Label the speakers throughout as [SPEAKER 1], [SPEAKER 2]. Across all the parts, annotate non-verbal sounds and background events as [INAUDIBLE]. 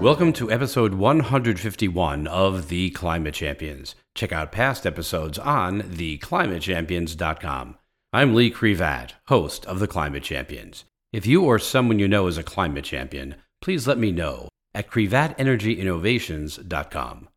[SPEAKER 1] Welcome to episode 151 of The Climate Champions. Check out past episodes on theclimatechampions.com. I'm Lee Krevat, host of The Climate Champions. If you or someone you know is a climate champion, please let me know at krevatenergyinnovations.com.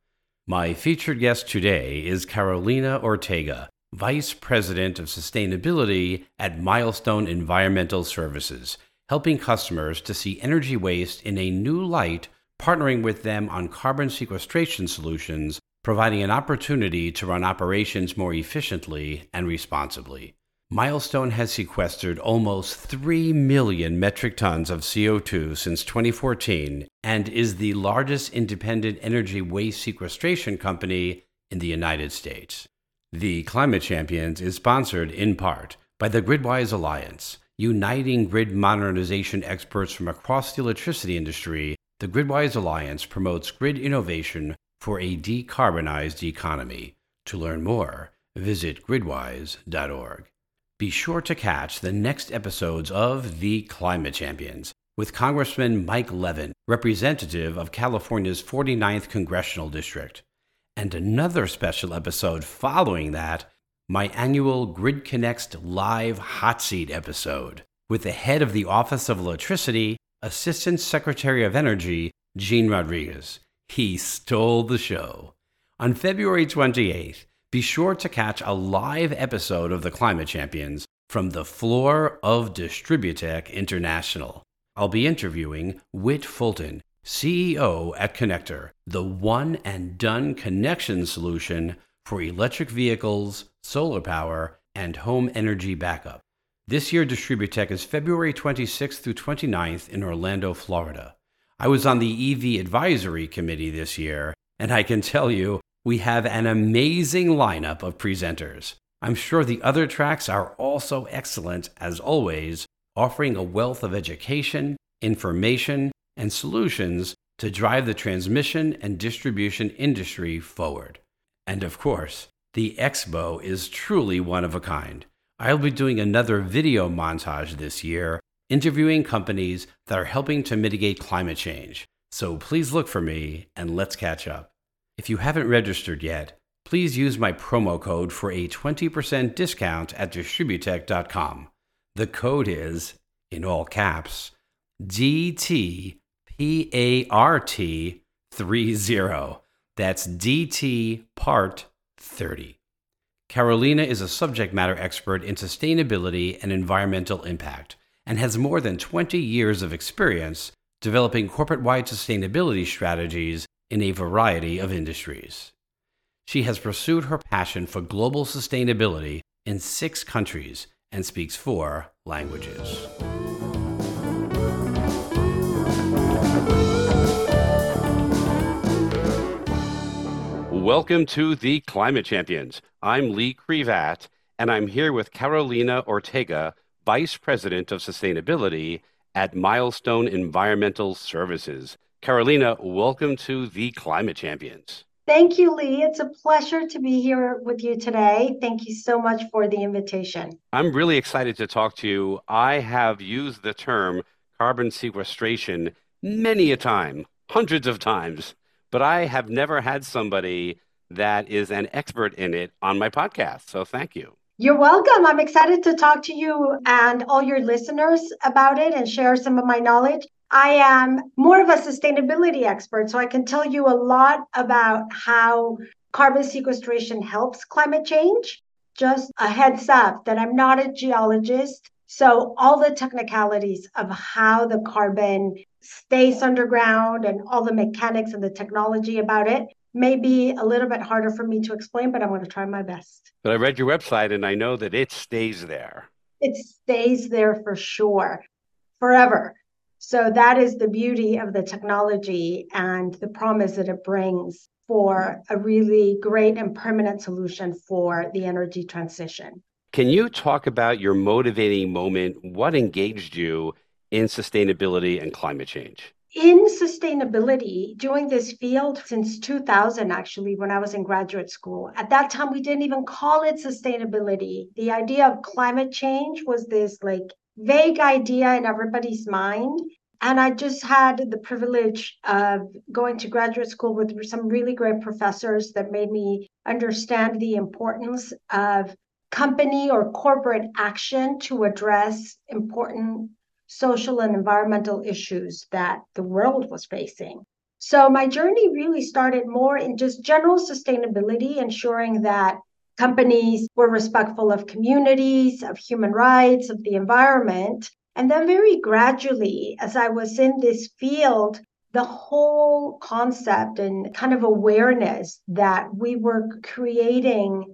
[SPEAKER 1] My featured guest today is Carolina Ortega, Vice President of Sustainability at Milestone Environmental Services, helping customers to see energy waste in a new light, partnering with them on carbon sequestration solutions, providing an opportunity to run operations more efficiently and responsibly. Milestone has sequestered almost 3 million metric tons of CO2 since 2014 and is the largest independent energy waste sequestration company in the United States. The Climate Champions is sponsored in part by the Gridwise Alliance, uniting grid modernization experts from across the electricity industry. The Gridwise Alliance promotes grid innovation for a decarbonized economy. To learn more, visit gridwise.org. Be sure to catch the next episodes of The Climate Champions with Congressman Mike Levin, representative of California's 49th Congressional District. And another special episode following that, my annual Grid Connects Live Hot Seat episode with the head of the Office of Electricity, Assistant Secretary of Energy, Gene Rodrigues. He stole the show. On February 28th, be sure to catch a live episode of the Climate Champions from the floor of Distributech International. I'll be interviewing Whit Fulton, CEO at ConnectDER, the one and done connection solution for electric vehicles, solar power, and home energy backup. This year, Distributech is February 26th through 29th in Orlando, Florida. I was on the EV advisory committee this year, and I can tell you we have an amazing lineup of presenters. I'm sure the other tracks are also excellent, as always, offering a wealth of education, information, and solutions to drive the transmission and distribution industry forward. And of course, the expo is truly one of a kind. I'll be doing another video montage this year, interviewing companies that are helping to mitigate climate change. So please look for me and let's catch up. If you haven't registered yet, please use my promo code for a 20% discount at Distributech.com. The code is, in all caps, DTPART30. That's DT Part 30. Carolina is a subject matter expert in sustainability and environmental impact and has more than 20 years of experience developing corporate wide sustainability strategies in a variety of industries. She has pursued her passion for global sustainability in six countries and speaks four languages. Welcome to the Climate Champions. I'm Lee Krevat, and I'm here with Carolina Ortega, Vice President of Sustainability at Milestone Environmental Services. Carolina, welcome to the Climate Champions.
[SPEAKER 2] Thank you, Lee. It's a pleasure to be here with you today. Thank you so much for the invitation.
[SPEAKER 1] I'm really excited to talk to you. I have used the term carbon sequestration many a time, hundreds of times, but I have never had somebody that is an expert in it on my podcast. So thank you.
[SPEAKER 2] You're welcome. I'm excited to talk to you and all your listeners about it and share some of my knowledge. I am more of a sustainability expert, so I can tell you a lot about how carbon sequestration helps climate change. Just a heads up that I'm not a geologist. So, all the technicalities of how the carbon stays underground and all the mechanics and the technology about it may be a little bit harder for me to explain, but I'm going to try my best.
[SPEAKER 1] But I read your website and I know that it stays there.
[SPEAKER 2] It stays there for sure, forever. So that is the beauty of the technology and the promise that it brings for a really great and permanent solution for the energy transition.
[SPEAKER 1] Can you talk about your motivating moment? What engaged you in sustainability and climate change?
[SPEAKER 2] In sustainability, doing this field since 2000, actually, when I was in graduate school, at that time, we didn't even call it sustainability. The idea of climate change was this like vague idea in everybody's mind. And I just had the privilege of going to graduate school with some really great professors that made me understand the importance of company or corporate action to address important social and environmental issues that the world was facing. So my journey really started more in just general sustainability, ensuring that companies were respectful of communities, of human rights, of the environment. And then, very gradually, as I was in this field, the whole concept and kind of awareness that we were creating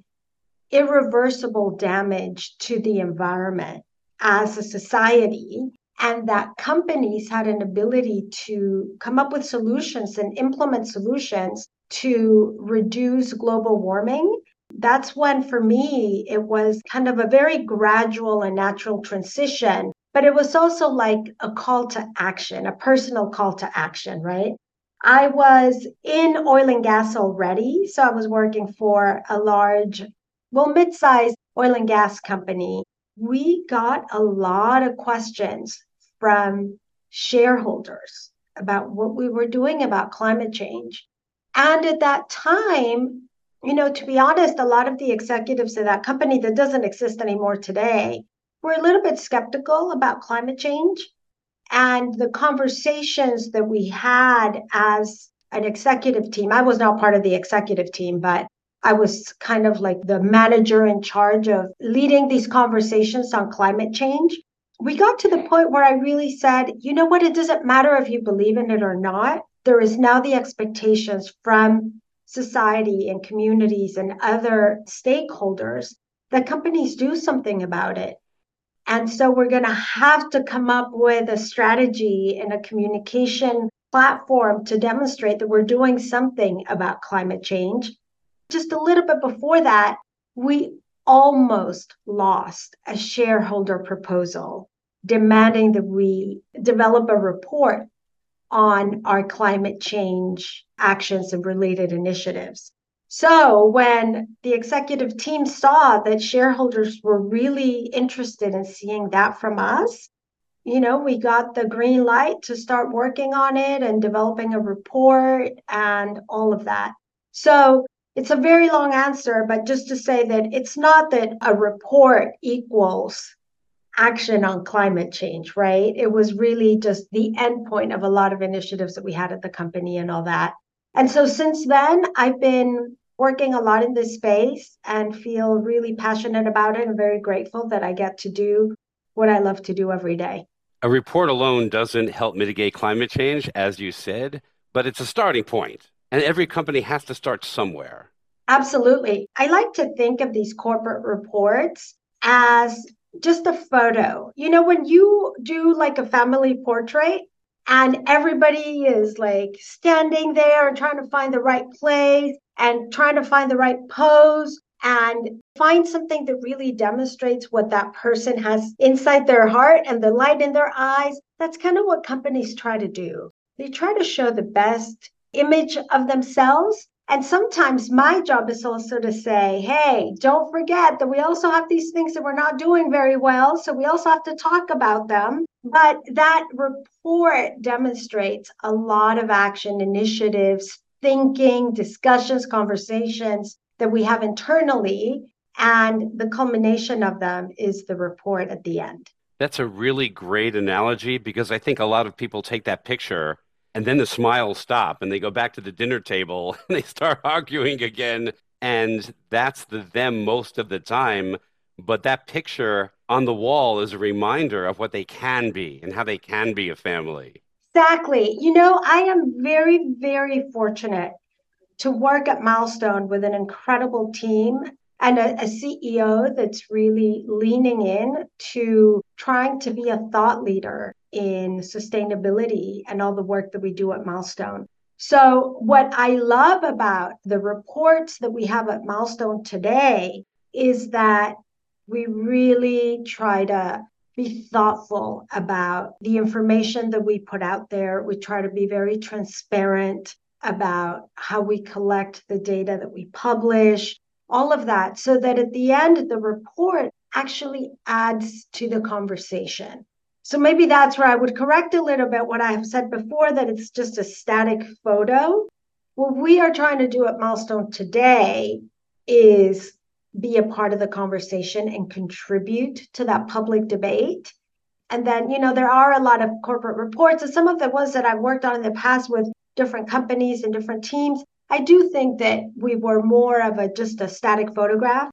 [SPEAKER 2] irreversible damage to the environment as a society and that companies had an ability to come up with solutions and implement solutions to reduce global warming. That's when, for me, it was kind of a very gradual and natural transition, but it was also like a call to action, a personal call to action, right? I was in oil and gas already. So I was working for a large, well, mid sized oil and gas company. We got a lot of questions from shareholders about what we were doing about climate change. And at that time, you know, to be honest, a lot of the executives of that company that doesn't exist anymore today were a little bit skeptical about climate change. And the conversations that we had as an executive team, I was not part of the executive team, but I was kind of like the manager in charge of leading these conversations on climate change we got to the point where I really said, you know what, it doesn't matter if you believe in it or not. There is now the expectations from society and communities and other stakeholders that companies do something about it. And so we're going to have to come up with a strategy and a communication platform to demonstrate that we're doing something about climate change. Just a little bit before that, we almost lost a shareholder proposal demanding that we develop a report on our climate change actions and related initiatives. So, when the executive team saw that shareholders were really interested in seeing that from us, you know, we got the green light to start working on it and developing a report and all of that. So, it's a very long answer, but just to say that it's not that a report equals action on climate change, right? It was really just the endpoint of a lot of initiatives that we had at the company and all that. And so since then, I've been working a lot in this space and feel really passionate about it and very grateful that I get to do what I love to do every day.
[SPEAKER 3] A report alone doesn't help mitigate climate change, as you said, but it's a starting point. And every company has to start somewhere.
[SPEAKER 2] Absolutely. I like to think of these corporate reports as just a photo. You know, when you do like a family portrait and everybody is like standing there and trying to find the right place and trying to find the right pose and find something that really demonstrates what that person has inside their heart and the light in their eyes. That's kind of what companies try to do. They try to show the best image of themselves. And sometimes my job is also to say, hey, don't forget that we also have these things that we're not doing very well. So we also have to talk about them. But that report demonstrates a lot of action initiatives, thinking, discussions, conversations that we have internally. And the culmination of them is the report at the end.
[SPEAKER 3] That's a really great analogy because I think a lot of people take that picture and then the smiles stop and they go back to the dinner table [LAUGHS] and they start arguing again. And that's the them most of the time. But that picture on the wall is a reminder of what they can be and how they can be a family.
[SPEAKER 2] Exactly. You know, I am very, very fortunate to work at Milestone with an incredible team and a, a, CEO that's really leaning in to trying to be a thought leader in sustainability and all the work that we do at Milestone. So, what I love about the reports that we have at Milestone today is that we really try to be thoughtful about the information that we put out there. We try to be very transparent about how we collect the data that we publish, all of that, so that at the end, the report actually adds to the conversation. So maybe that's where I would correct a little bit what I have said before that it's just a static photo. What we are trying to do at Milestone today is be a part of the conversation and contribute to that public debate. And then, you know, there are a lot of corporate reports, and some of the ones that I've worked on in the past with different companies and different teams. I do think that we were more of a just a static photograph,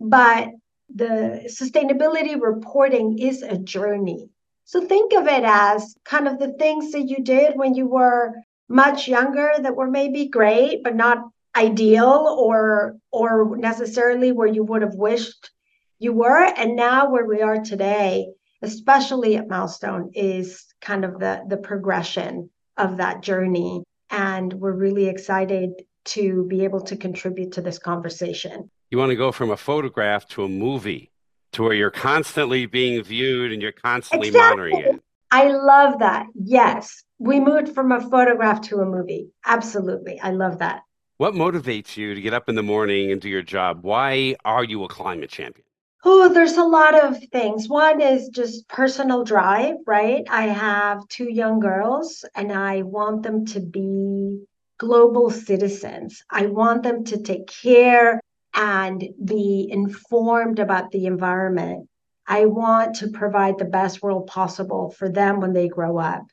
[SPEAKER 2] but the sustainability reporting is a journey. So think of it as kind of the things that you did when you were much younger that were maybe great, but not ideal or or necessarily where you would have wished you were. And now where we are today, especially at Milestone, is kind of the the progression of that journey. And we're really excited to be able to contribute to this conversation.
[SPEAKER 3] You want to go from a photograph to a movie to where you're constantly being viewed and you're constantly exactly. monitoring it.
[SPEAKER 2] I love that. Yes. We moved from a photograph to a movie. Absolutely. I love that.
[SPEAKER 3] What motivates you to get up in the morning and do your job? Why are you a climate champion?
[SPEAKER 2] Oh, there's a lot of things. One is just personal drive, right? I have two young girls and I want them to be global citizens. I want them to take care and be informed about the environment. I want to provide the best world possible for them when they grow up.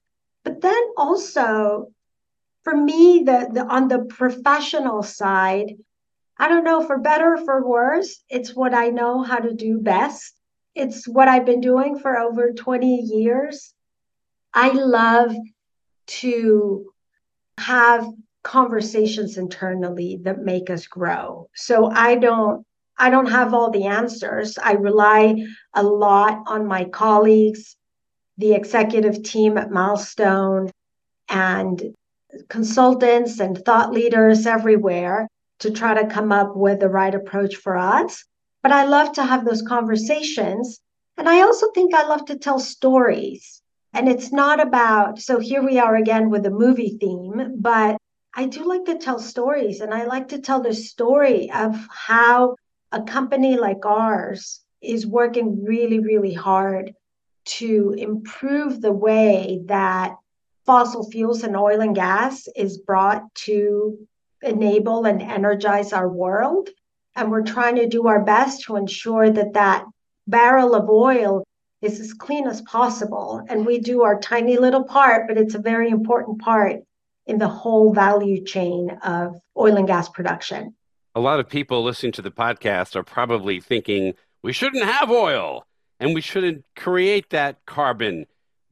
[SPEAKER 2] But then also, for me, the, the on the professional side, I don't know for better or for worse, it's what I know how to do best. It's what I've been doing for over 20 years. I love to have conversations internally that make us grow. So I don't I don't have all the answers. I rely a lot on my colleagues, the executive team at Milestone, and consultants and thought leaders everywhere to try to come up with the right approach for us. But I love to have those conversations. And I also think I love to tell stories. And it's not about, so here we are again with the movie theme, but I do like to tell stories and I like to tell the story of how a company like ours is working really, really hard to improve the way that fossil fuels and oil and gas is brought to enable and energize our world. And we're trying to do our best to ensure that that barrel of oil is as clean as possible. And we do our tiny little part, but it's a very important part in the whole value chain of oil and gas production.
[SPEAKER 3] A lot of people listening to the podcast are probably thinking we shouldn't have oil and we shouldn't create that carbon.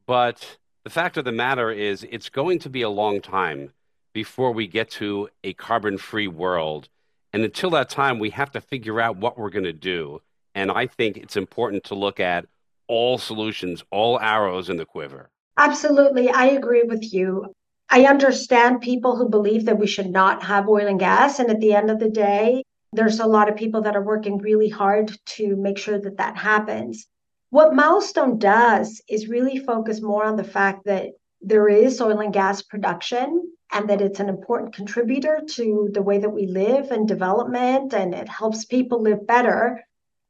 [SPEAKER 3] But the fact of the matter is, it's going to be a long time before we get to a carbon free world. And until that time, we have to figure out what we're going to do. And I think it's important to look at all solutions, all arrows in the quiver.
[SPEAKER 2] Absolutely. I agree with you. I understand people who believe that we should not have oil and gas. And at the end of the day, there's a lot of people that are working really hard to make sure that that happens. What Milestone does is really focus more on the fact that there is oil and gas production and that it's an important contributor to the way that we live and development and it helps people live better.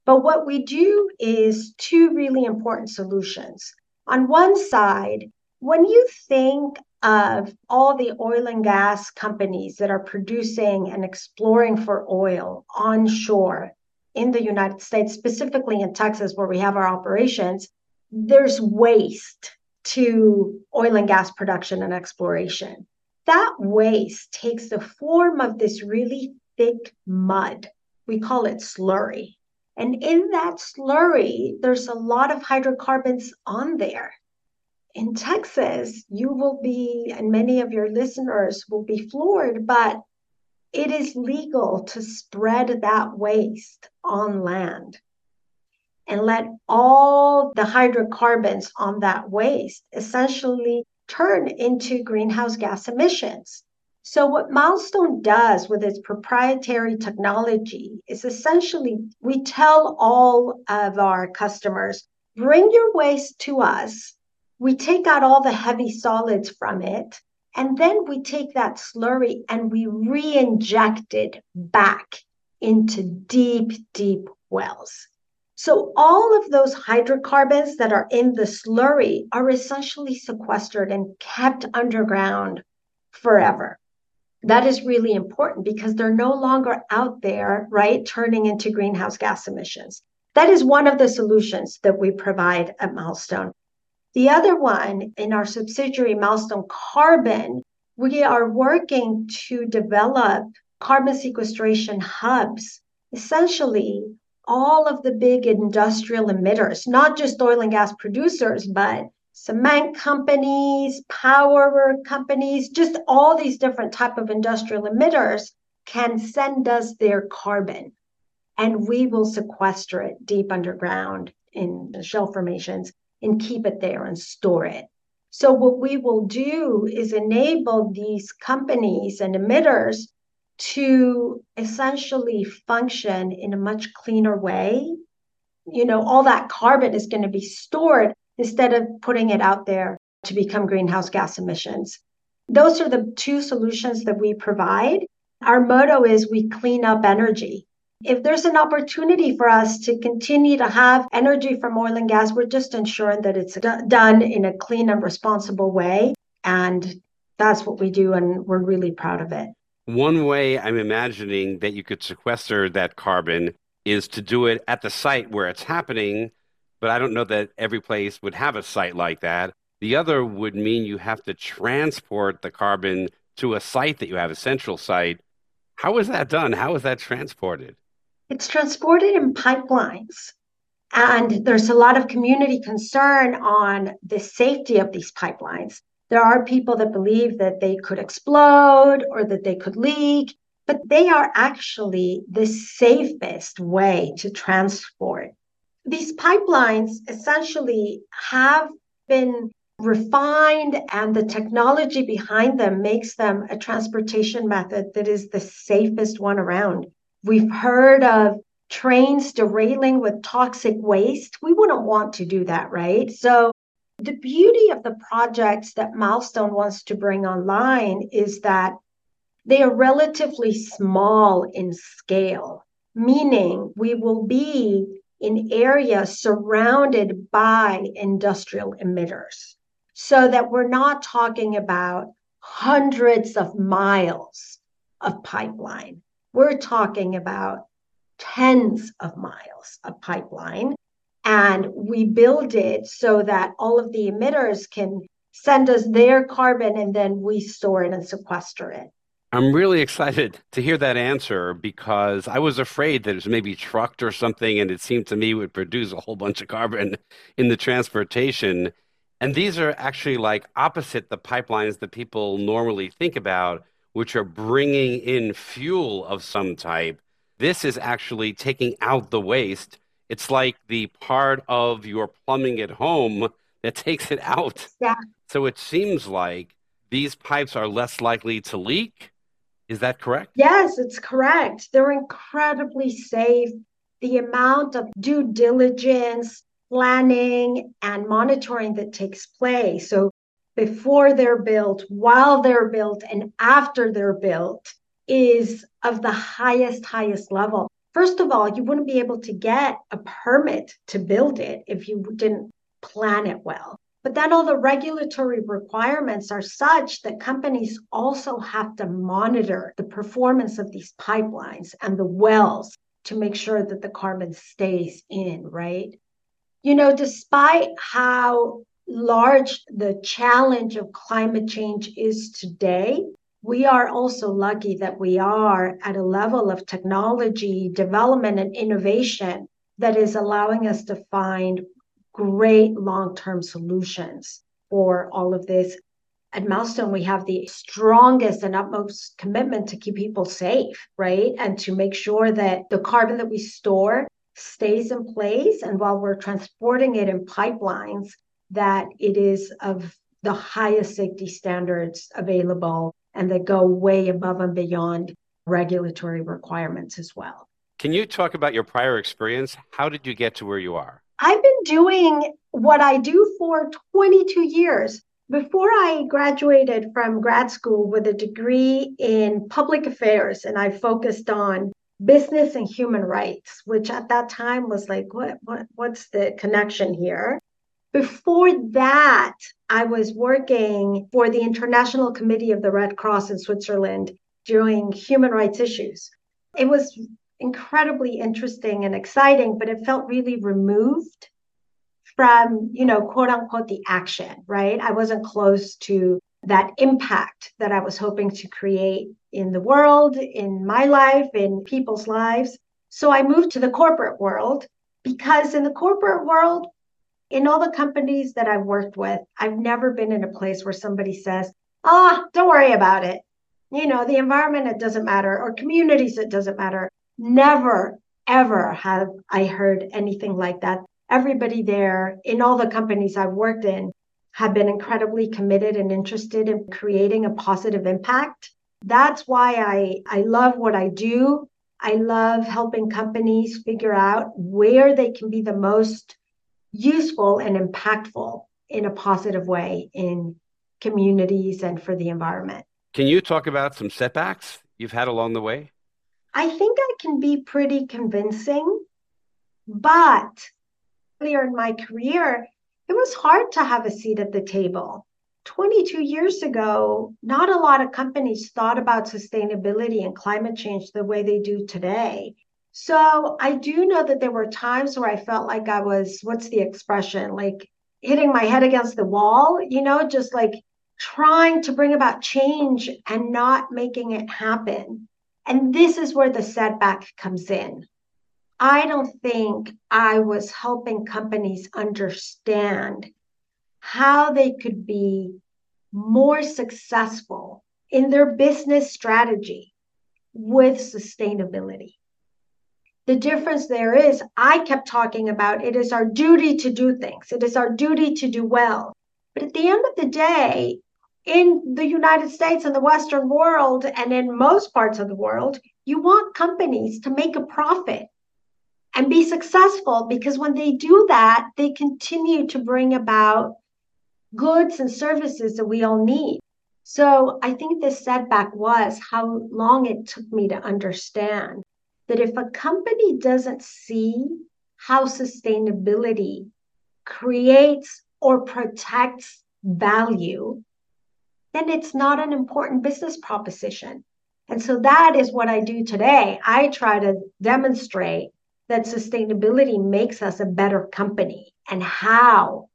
[SPEAKER 2] But what we do is two really important solutions. On one side, when you think of all the oil and gas companies that are producing and exploring for oil onshore in the United States, specifically in Texas, where we have our operations, there's waste to oil and gas production and exploration. That waste takes the form of this really thick mud. We call it slurry. And in that slurry, there's a lot of hydrocarbons on there in Texas, you will be, and many of your listeners will be floored, but it is legal to spread that waste on land and let all the hydrocarbons on that waste essentially turn into greenhouse gas emissions. So, what Milestone does with its proprietary technology is essentially we tell all of our customers bring your waste to us we take out all the heavy solids from it, and then we take that slurry and we re inject it back into deep, deep wells. So all of those hydrocarbons that are in the slurry are essentially sequestered and kept underground forever. That is really important because they're no longer out there, right, turning into greenhouse gas emissions. That is one of the solutions that we provide at Milestone. The other one in our subsidiary Milestone Carbon, we are working to develop carbon sequestration hubs. Essentially, all of the big industrial emitters, not just oil and gas producers, but cement companies, power companies, just all these different type of industrial emitters can send us their carbon and we will sequester it deep underground in the shell formations and keep it there and store it. So, what we will do is enable these companies and emitters to essentially function in a much cleaner way. You know, all that carbon is going to be stored instead of putting it out there to become greenhouse gas emissions. Those are the two solutions that we provide. Our motto is we clean up energy if there's an opportunity for us to continue to have energy from oil and gas, we're just ensuring that it's d- done in a clean and responsible way. And that's what we do. And we're really proud of it.
[SPEAKER 3] One way I'm imagining that you could sequester that carbon is to do it at the site where it's happening. But I don't know that every place would have a site like that. The other would mean you have to transport the carbon to a site that you have, a central site. How is that done? How is that transported?
[SPEAKER 2] It's transported in pipelines. And there's a lot of community concern on the safety of these pipelines. There are people that believe that they could explode or that they could leak, but they are actually the safest way to transport. These pipelines essentially have been refined, and the technology behind them makes them a transportation method that is the safest one around. We've heard of trains derailing with toxic waste. We wouldn't want to do that, right? So, the beauty of the projects that Milestone wants to bring online is that they are relatively small in scale, meaning we will be in areas surrounded by industrial emitters so that we're not talking about hundreds of miles of pipeline. We're talking about tens of miles of pipeline. And we build it so that all of the emitters can send us their carbon and then we store it and sequester it.
[SPEAKER 3] I'm really excited to hear that answer because I was afraid that it was maybe trucked or something, and it seemed to me it would produce a whole bunch of carbon [LAUGHS] in the transportation. And these are actually like opposite the pipelines that people normally think about, which are bringing in fuel of some type. This is actually taking out the waste. It's like the part of your plumbing at home that [LAUGHS] takes it out.
[SPEAKER 2] Yeah.
[SPEAKER 3] So it seems like these pipes are less likely to leak. Is that correct?
[SPEAKER 2] Yes, it's correct. They're incredibly safe. The amount of due diligence, planning, and monitoring that takes place. So before they're built, while they're built, and after they're built is of the highest, highest level. First of all, you wouldn't be able to get a permit to build it if you didn't plan it well. But then all the regulatory requirements are such that companies also have to monitor the performance of these pipelines and the wells to make sure that the carbon stays in, right? You know, despite how large the challenge of climate change is today, we are also lucky that we are at a level of technology development and innovation that is allowing us to find great long term solutions for all of this. At Milestone, we have the strongest and utmost commitment to keep people safe, right? And to make sure that the carbon that we store stays in place. And while we're transporting it in pipelines, that it is of the highest safety standards available and that go way above and beyond regulatory requirements as well.
[SPEAKER 3] Can you talk about your prior experience? How did you get to where you are?
[SPEAKER 2] I've been doing what I do for 22 years. Before I graduated from grad school with a degree in public affairs, and I focused on business and human rights, which at that time was like, what, what what's the connection here? Before that, I was working for the International Committee of the Red Cross in Switzerland doing human rights issues. It was incredibly interesting and exciting, but it felt really removed from, you know, quote unquote, the action, right? I wasn't close to that impact that I was hoping to create in the world, in my life, in people's lives. So I moved to the corporate world because in the corporate world, in all the companies that I've worked with, I've never been in a place where somebody says, ah, oh, don't worry about it. You know, the environment, it doesn't matter, or communities, it doesn't matter. Never, ever have I heard anything like that. Everybody there in all the companies I've worked in have been incredibly committed and interested in creating a positive impact. That's why I, I love what I do. I love helping companies figure out where they can be the most useful and impactful in a positive way in communities and for the environment.
[SPEAKER 3] Can you talk about some setbacks you've had along the way?
[SPEAKER 2] I think I can be pretty convincing, but earlier in my career, it was hard to have a seat at the table. 22 years ago, not a lot of companies thought about sustainability and climate change the way they do today. So I do know that there were times where I felt like I was, what's the expression, like hitting my head against the wall, you know, just like trying to bring about change and not making it happen. And this is where the setback comes in. I don't think I was helping companies understand how they could be more successful in their business strategy with sustainability. The difference there is, I kept talking about it is our duty to do things, it is our duty to do well. But at the end of the day, in the United States and the Western world, and in most parts of the world, you want companies to make a profit and be successful because when they do that, they continue to bring about goods and services that we all need. So I think this setback was how long it took me to understand that if a company doesn't see how sustainability creates or protects value, then it's not an important business proposition. And so that is what I do today. I try to demonstrate that sustainability makes us a better company and how,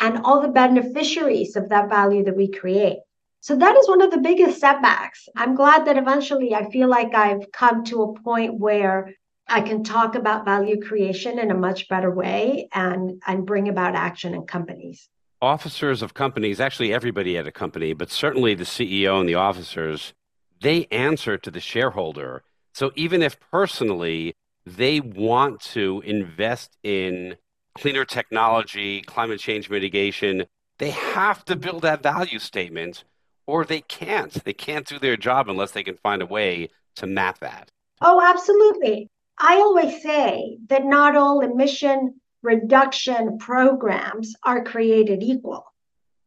[SPEAKER 2] and all the beneficiaries of that value that we create. So that is one of the biggest setbacks. I'm glad that eventually I feel like I've come to a point where I can talk about value creation in a much better way and, and bring about action in companies.
[SPEAKER 3] Officers of companies, actually everybody at a company, but certainly the CEO and the officers, they answer to the shareholder. So even if personally they want to invest in cleaner technology, climate change mitigation. They have to build that value statement or they can't. They can't do their job unless they can find a way to map that.
[SPEAKER 2] Oh, absolutely. I always say that not all emission reduction programs are created equal.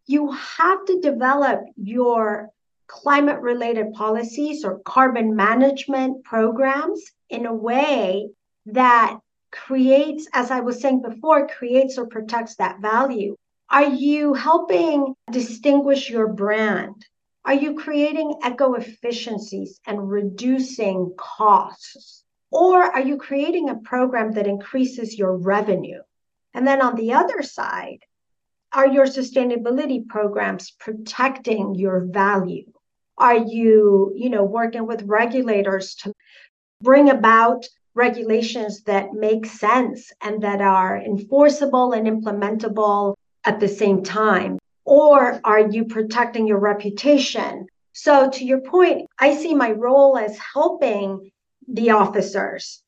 [SPEAKER 2] You have to develop your climate related policies or carbon management programs in a way that creates, as I was saying before, creates or protects that value? Are you helping distinguish your brand? Are you creating eco efficiencies and reducing costs? Or are you creating a program that increases your revenue? And then on the other side, are your sustainability programs protecting your value? Are you, you know, working with regulators to bring about regulations that make sense and that are enforceable and implementable at the same time? Or are you protecting your reputation? So, to your point, I see my role as helping the officers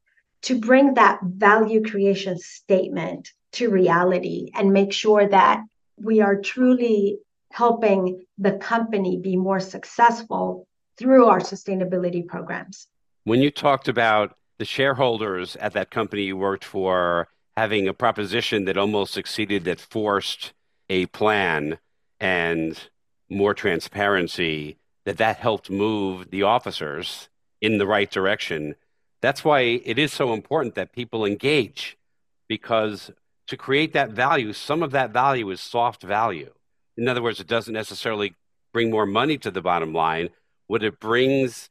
[SPEAKER 2] to bring that value creation statement to reality and make sure that we are truly helping the company be more successful through our sustainability programs.
[SPEAKER 3] When you talked about the shareholders at that company you worked for having a proposition that almost succeeded that forced a plan and more transparency that that helped move the officers in the right direction That's why it is so important that people engage because to create that value, some of that value is soft value. In other words, it doesn't necessarily bring more money to the bottom line. What it brings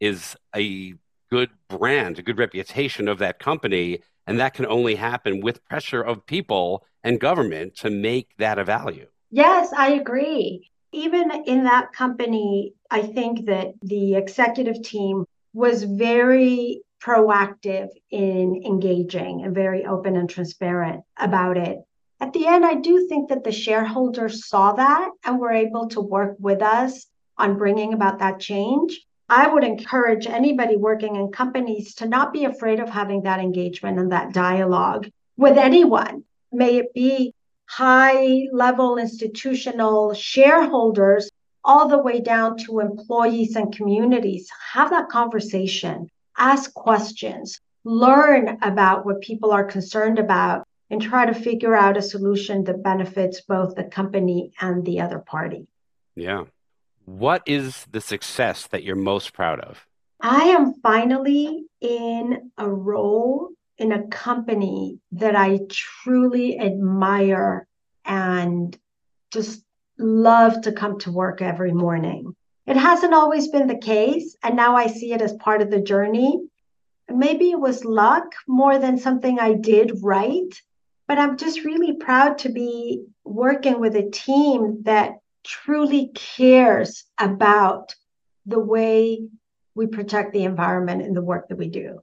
[SPEAKER 3] is a good brand, a good reputation of that company. And that can only happen with pressure of people and government to make that a value.
[SPEAKER 2] Yes, I agree. Even in that company, I think that the executive team was very proactive in engaging and very open and transparent about it. At the end, I do think that the shareholders saw that and were able to work with us on bringing about that change. I would encourage anybody working in companies to not be afraid of having that engagement and that dialogue with anyone. May it be high level institutional shareholders all the way down to employees and communities. Have that conversation, ask questions, learn about what people are concerned about, and try to figure out a solution that benefits both the company and the other party.
[SPEAKER 3] Yeah. What is the success that you're most proud of?
[SPEAKER 2] I am finally in a role in a company that I truly admire and just love to come to work every morning. It hasn't always been the case, and now I see it as part of the journey. Maybe it was luck more than something I did right, but I'm just really proud to be working with a team that truly cares about the way we protect the environment in the work that we do.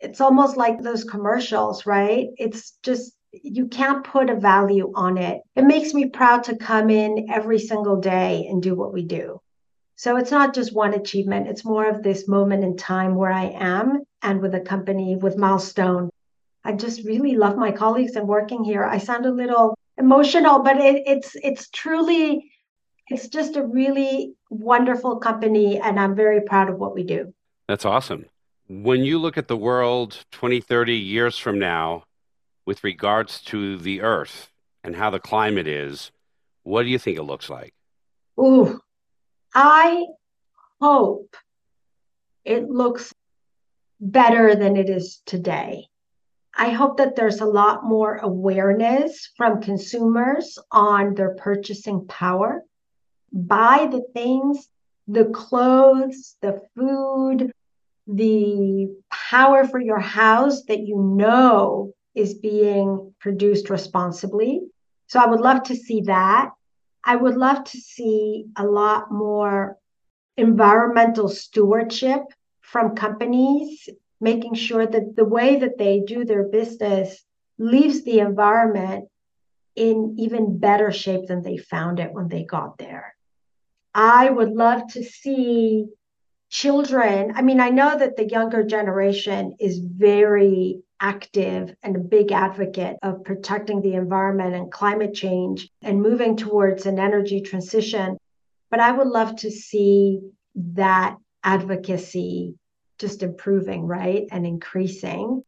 [SPEAKER 2] It's almost like those commercials, right? It's just, you can't put a value on it. It makes me proud to come in every single day and do what we do. So it's not just one achievement, it's more of this moment in time where I am and with a company, with Milestone. I just really love my colleagues and working here. I sound a little emotional, but it, it's it's truly it's just a really wonderful company, and I'm very proud of what we do.
[SPEAKER 3] That's awesome. When you look at the world 20, 30 years from now, with regards to the Earth and how the climate is, what do you think it looks like?
[SPEAKER 2] Ooh, I hope it looks better than it is today. I hope that there's a lot more awareness from consumers on their purchasing power buy the things, the clothes, the food, the power for your house that you know is being produced responsibly. So I would love to see that. I would love to see a lot more environmental stewardship from companies, making sure that the way that they do their business leaves the environment in even better shape than they found it when they got there. I would love to see children. I mean, I know that the younger generation is very active and a big advocate of protecting the environment and climate change and moving towards an energy transition. But I would love to see that advocacy just improving, right? And increasing.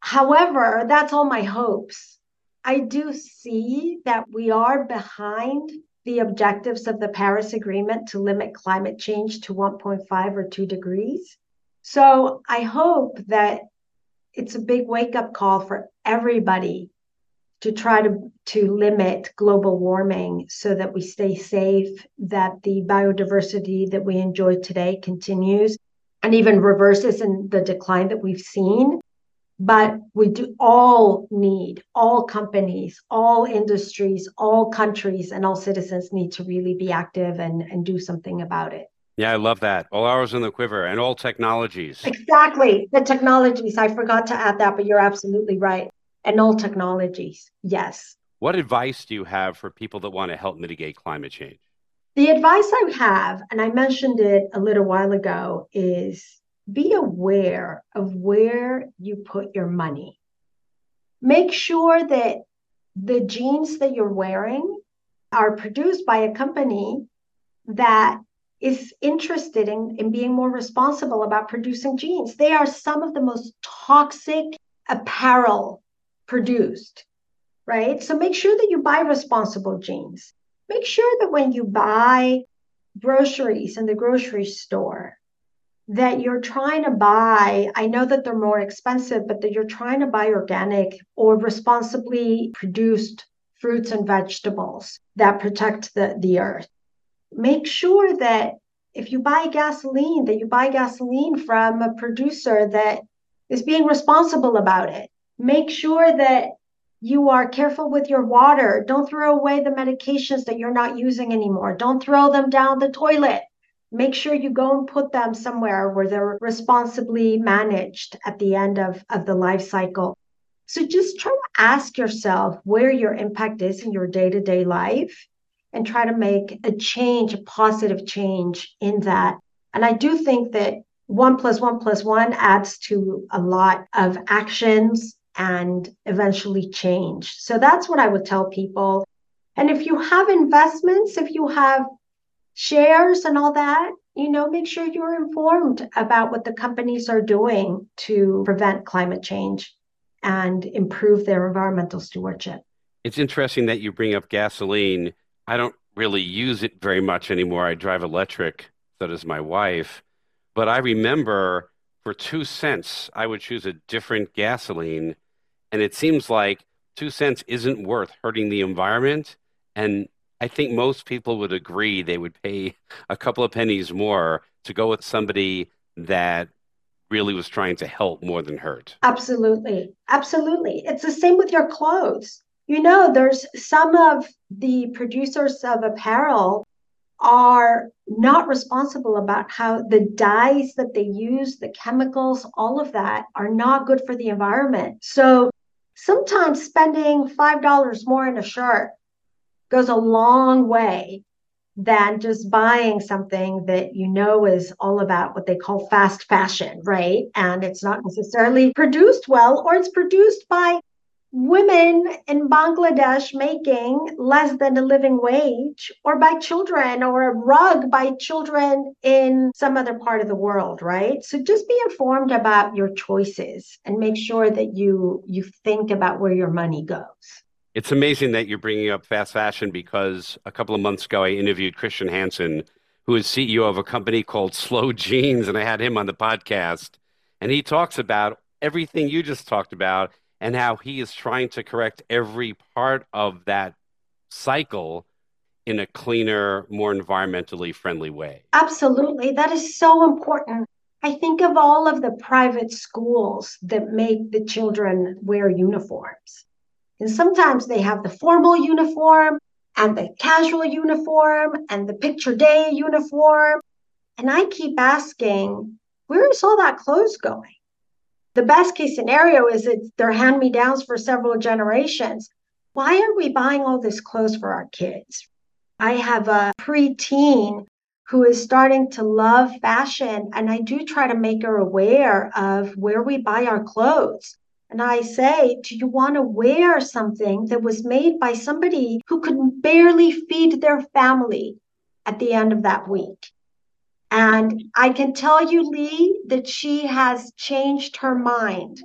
[SPEAKER 2] However, that's all my hopes. I do see that we are behind the objectives of the Paris Agreement to limit climate change to 1.5 or 2 degrees. So I hope that it's a big wake up call for everybody to try to, to limit global warming so that we stay safe, that the biodiversity that we enjoy today continues and even reverses in the decline that we've seen. But we do all need, all companies, all industries, all countries, and all citizens need to really be active and, and do something about it.
[SPEAKER 3] Yeah, I love that. All arrows in the quiver and all technologies.
[SPEAKER 2] Exactly. The technologies. I forgot to add that, but you're absolutely right. And all technologies. Yes.
[SPEAKER 3] What advice do you have for people that want to help mitigate climate change?
[SPEAKER 2] The advice I have, and I mentioned it a little while ago, is be aware of where you put your money. Make sure that the jeans that you're wearing are produced by a company that is interested in, in being more responsible about producing jeans. They are some of the most toxic apparel produced, right? So make sure that you buy responsible jeans. Make sure that when you buy groceries in the grocery store, that you're trying to buy, I know that they're more expensive, but that you're trying to buy organic or responsibly produced fruits and vegetables that protect the, the earth. Make sure that if you buy gasoline, that you buy gasoline from a producer that is being responsible about it. Make sure that you are careful with your water. Don't throw away the medications that you're not using anymore. Don't throw them down the toilet. Make sure you go and put them somewhere where they're responsibly managed at the end of, of the life cycle. So just try to ask yourself where your impact is in your day to day life and try to make a change, a positive change in that. And I do think that one plus one plus one adds to a lot of actions and eventually change. So that's what I would tell people. And if you have investments, if you have shares and all that, you know, make sure you're informed about what the companies are doing to prevent climate change and improve their environmental stewardship.
[SPEAKER 3] It's interesting that you bring up gasoline. I don't really use it very much anymore. I drive electric, so does my wife. But I remember for two cents, I would choose a different gasoline. And it seems like two cents isn't worth hurting the environment. And I think most people would agree they would pay a couple of pennies more to go with somebody that really was trying to help more than hurt.
[SPEAKER 2] Absolutely. Absolutely. It's the same with your clothes. You know, there's some of the producers of apparel are not responsible about how the dyes that they use, the chemicals, all of that are not good for the environment. So sometimes spending $5 more in a shirt goes a long way than just buying something that you know is all about what they call fast fashion, right? And it's not necessarily produced well, or it's produced by women in Bangladesh making less than a living wage, or by children, or a rug by children in some other part of the world, right? So just be informed about your choices and make sure that you you think about where your money goes.
[SPEAKER 3] It's amazing that you're bringing up fast fashion because a couple of months ago I interviewed Christian Hansen, who is CEO of a company called Slow Jeans, and I had him on the podcast. And he talks about everything you just talked about and how he is trying to correct every part of that cycle in a cleaner, more environmentally friendly way.
[SPEAKER 2] Absolutely. That is so important. I think of all of the private schools that make the children wear uniforms. And sometimes they have the formal uniform and the casual uniform and the picture day uniform. And I keep asking, where is all that clothes going? The best case scenario is it's their hand me downs for several generations. Why are we buying all this clothes for our kids? I have a preteen who is starting to love fashion, and I do try to make her aware of where we buy our clothes. And I say, Do you want to wear something that was made by somebody who could barely feed their family at the end of that week? And I can tell you, Lee, that she has changed her mind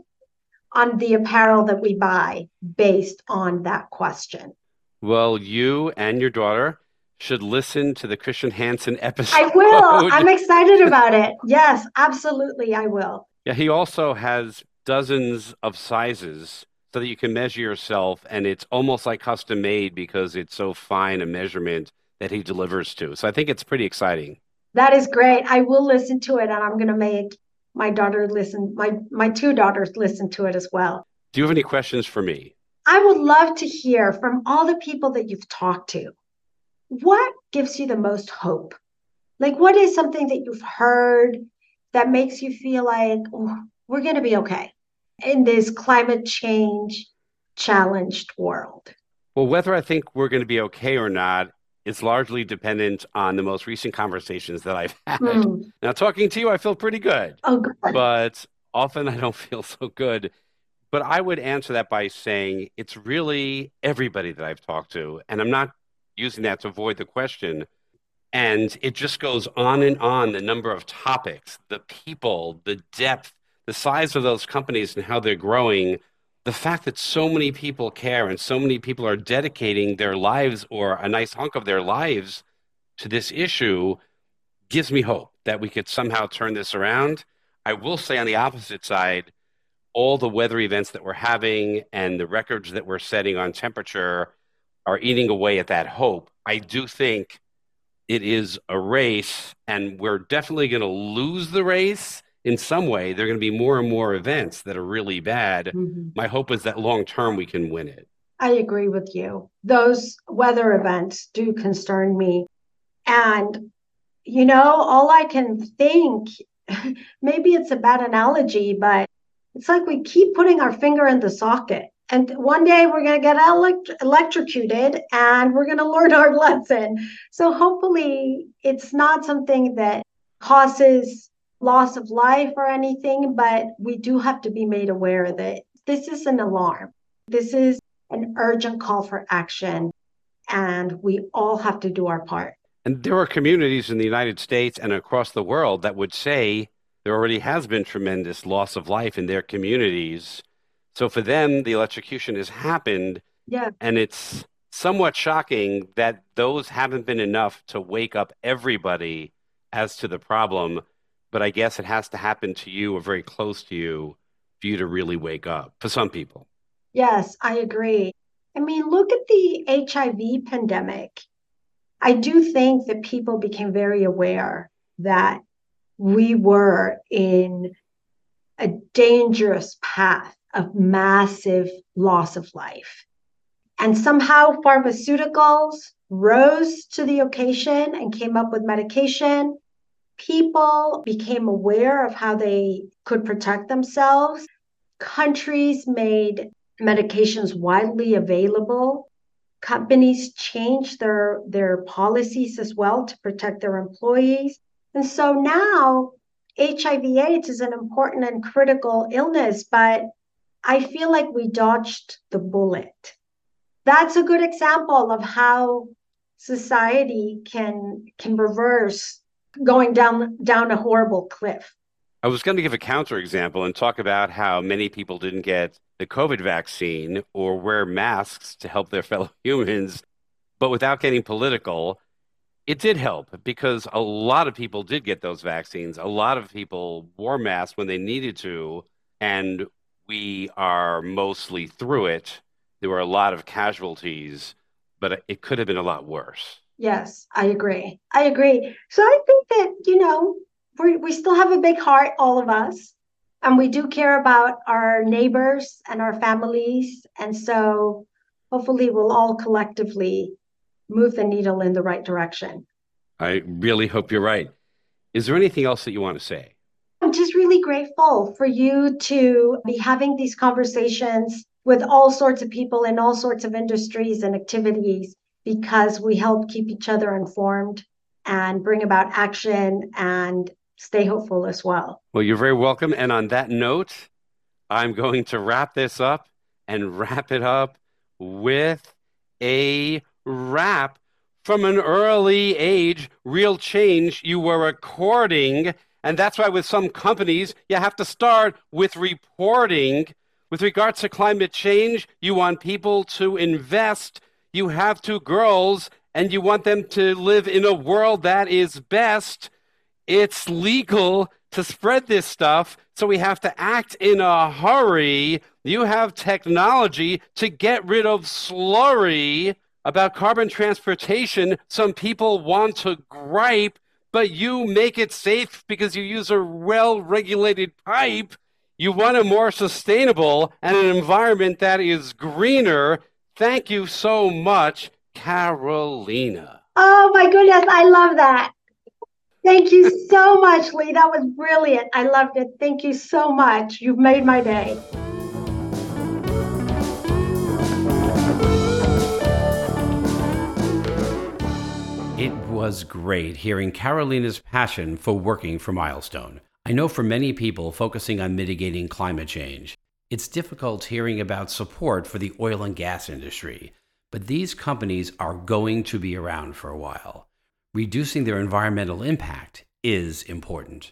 [SPEAKER 2] on the apparel that we buy based on that question.
[SPEAKER 3] Well, you and your daughter should listen to the Christian Hansen episode.
[SPEAKER 2] I will. I'm [LAUGHS] excited about it. Yes, absolutely, I will.
[SPEAKER 3] Yeah, he also has dozens of sizes so that you can measure yourself and it's almost like custom made because it's so fine a measurement that he delivers to. So I think it's pretty exciting.
[SPEAKER 2] That is great. I will listen to it and I'm going to make my daughter listen my my two daughters listen to it as well.
[SPEAKER 3] Do you have any questions for me?
[SPEAKER 2] I would love to hear from all the people that you've talked to. What gives you the most hope? Like what is something that you've heard that makes you feel like oh, we're going to be okay in this climate change challenged world.
[SPEAKER 3] Well, whether I think we're going to be okay or not is largely dependent on the most recent conversations that I've had. Mm. Now, talking to you, I feel pretty good.
[SPEAKER 2] Oh, good.
[SPEAKER 3] But often I don't [LAUGHS] feel so good. But I would answer that by saying it's really everybody that I've talked to. And I'm not using that to avoid the question. And it just goes on and on the number of topics, the people, the depth, the size of those companies and how they're growing, the fact that so many people care and so many people are dedicating their lives or a nice hunk of their lives to this issue gives me hope that we could somehow turn this around. I will say on the opposite side, all the weather events that we're having and the records that we're setting on temperature are eating away at that hope. I do think it is a race, and we're definitely going to lose the race in some way. There are going to be more and more events that are really bad. Mm-hmm. My hope is that long term we can win it.
[SPEAKER 2] I agree with you. Those weather events do concern me. And, you know, all I can think, [LAUGHS] maybe it's a bad analogy, but it's like we keep putting our finger in the socket. And one day we're going to get elect- electrocuted and we're going to learn our [LAUGHS] lesson. So hopefully it's not something that causes loss of life or anything, but we do have to be made aware that this is an alarm. This is an urgent call for action, and we all have to do our part.
[SPEAKER 3] And there are communities in the United States and across the world that would say there already has been tremendous loss of life in their communities. So for them, the electrocution has happened.
[SPEAKER 2] Yeah.
[SPEAKER 3] And it's somewhat shocking that those haven't been enough to wake up everybody as to the problem. But I guess it has to happen to you or very close to you for you to really wake up for some people.
[SPEAKER 2] Yes, I agree. I mean, look at the HIV pandemic. I do think that people became very aware that we were in a dangerous path of massive loss of life. And somehow pharmaceuticals rose to the occasion and came up with medication. People became aware of how they could protect themselves. Countries made medications widely available. Companies changed their, their policies as well to protect their employees. And so now HIV AIDS is an important and critical illness, but I feel like we dodged the bullet. That's a good example of how society can can reverse going down down a horrible cliff.
[SPEAKER 3] I was going to give a counterexample and talk about how many people didn't get the COVID vaccine or wear masks to help their [LAUGHS] fellow humans. But without getting political, it did help because a lot of people did get those vaccines. A lot of people wore masks when they needed to. And we are mostly through it. There were a lot of casualties, but it could have been a lot worse.
[SPEAKER 2] Yes, I agree. I agree. So I think that, you know, we we still have a big heart, all of us and we do care about our neighbors and our families. And so hopefully we'll all collectively move the needle in the right direction.
[SPEAKER 3] I really hope you're right. Is there anything else that you want to say?
[SPEAKER 2] I'm just really grateful for you to be having these conversations with all sorts of people in all sorts of industries and activities because we help keep each other informed and bring about action and stay hopeful as well.
[SPEAKER 3] Well, you're very welcome. And on that note, I'm going to wrap this up and wrap it up with a wrap. from an early age, real change you were recording. And that's why, with some companies, you have to start with reporting. With regards to climate change, you want people to invest. You have two girls, and you want them to live in a world that is best it's legal to spread this stuff, so we have to act in a hurry. You have technology to get rid of slurry about carbon transportation. Some people want to gripe, but you make it safe because you use a well regulated pipe. You want a more sustainable and an environment that is greener. Thank you so much, Carolina.
[SPEAKER 2] Oh my goodness, I love that. Thank you so much, Lee. That was brilliant. I loved it. Thank you so much. You've made my day.
[SPEAKER 3] It was great hearing Carolina's passion for working for Milestone. I know for many people focusing on mitigating climate change, it's difficult hearing about support for the oil and gas industry, but these companies are going to be around for a while reducing their environmental impact is important.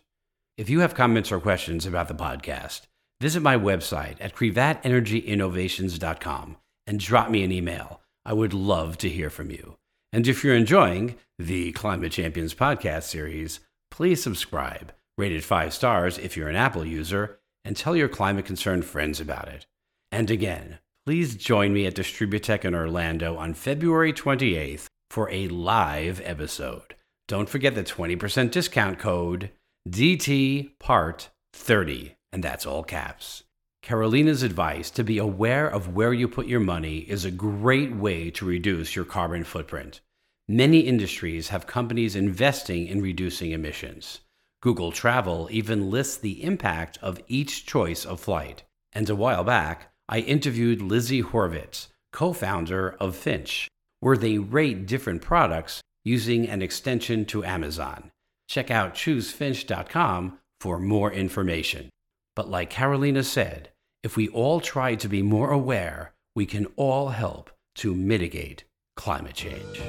[SPEAKER 3] If you have comments or questions about the podcast, visit my website at krevatenergyinnovations.com and drop me an email. I would love to hear from you. And if you're enjoying the Climate Champions podcast series,
[SPEAKER 1] Please subscribe, rate it five stars if you're an Apple user, and tell your climate concerned friends about it. And again, please join me at Distributech in Orlando on February 28th for a live episode. Don't forget the 20% discount code DT Part 30, and that's all caps. Carolina's advice to be aware of where you put your money is a great way to reduce your carbon footprint. Many industries have companies investing in reducing emissions. Google Travel even lists the impact of each choice of flight. And a while back, I interviewed Lizzie Horvitz, co founder of Finch, where they rate different products using an extension to Amazon. Check out choosefinch.com for more information. But like Carolina said, if we all try to be more aware, we can all help to mitigate climate change.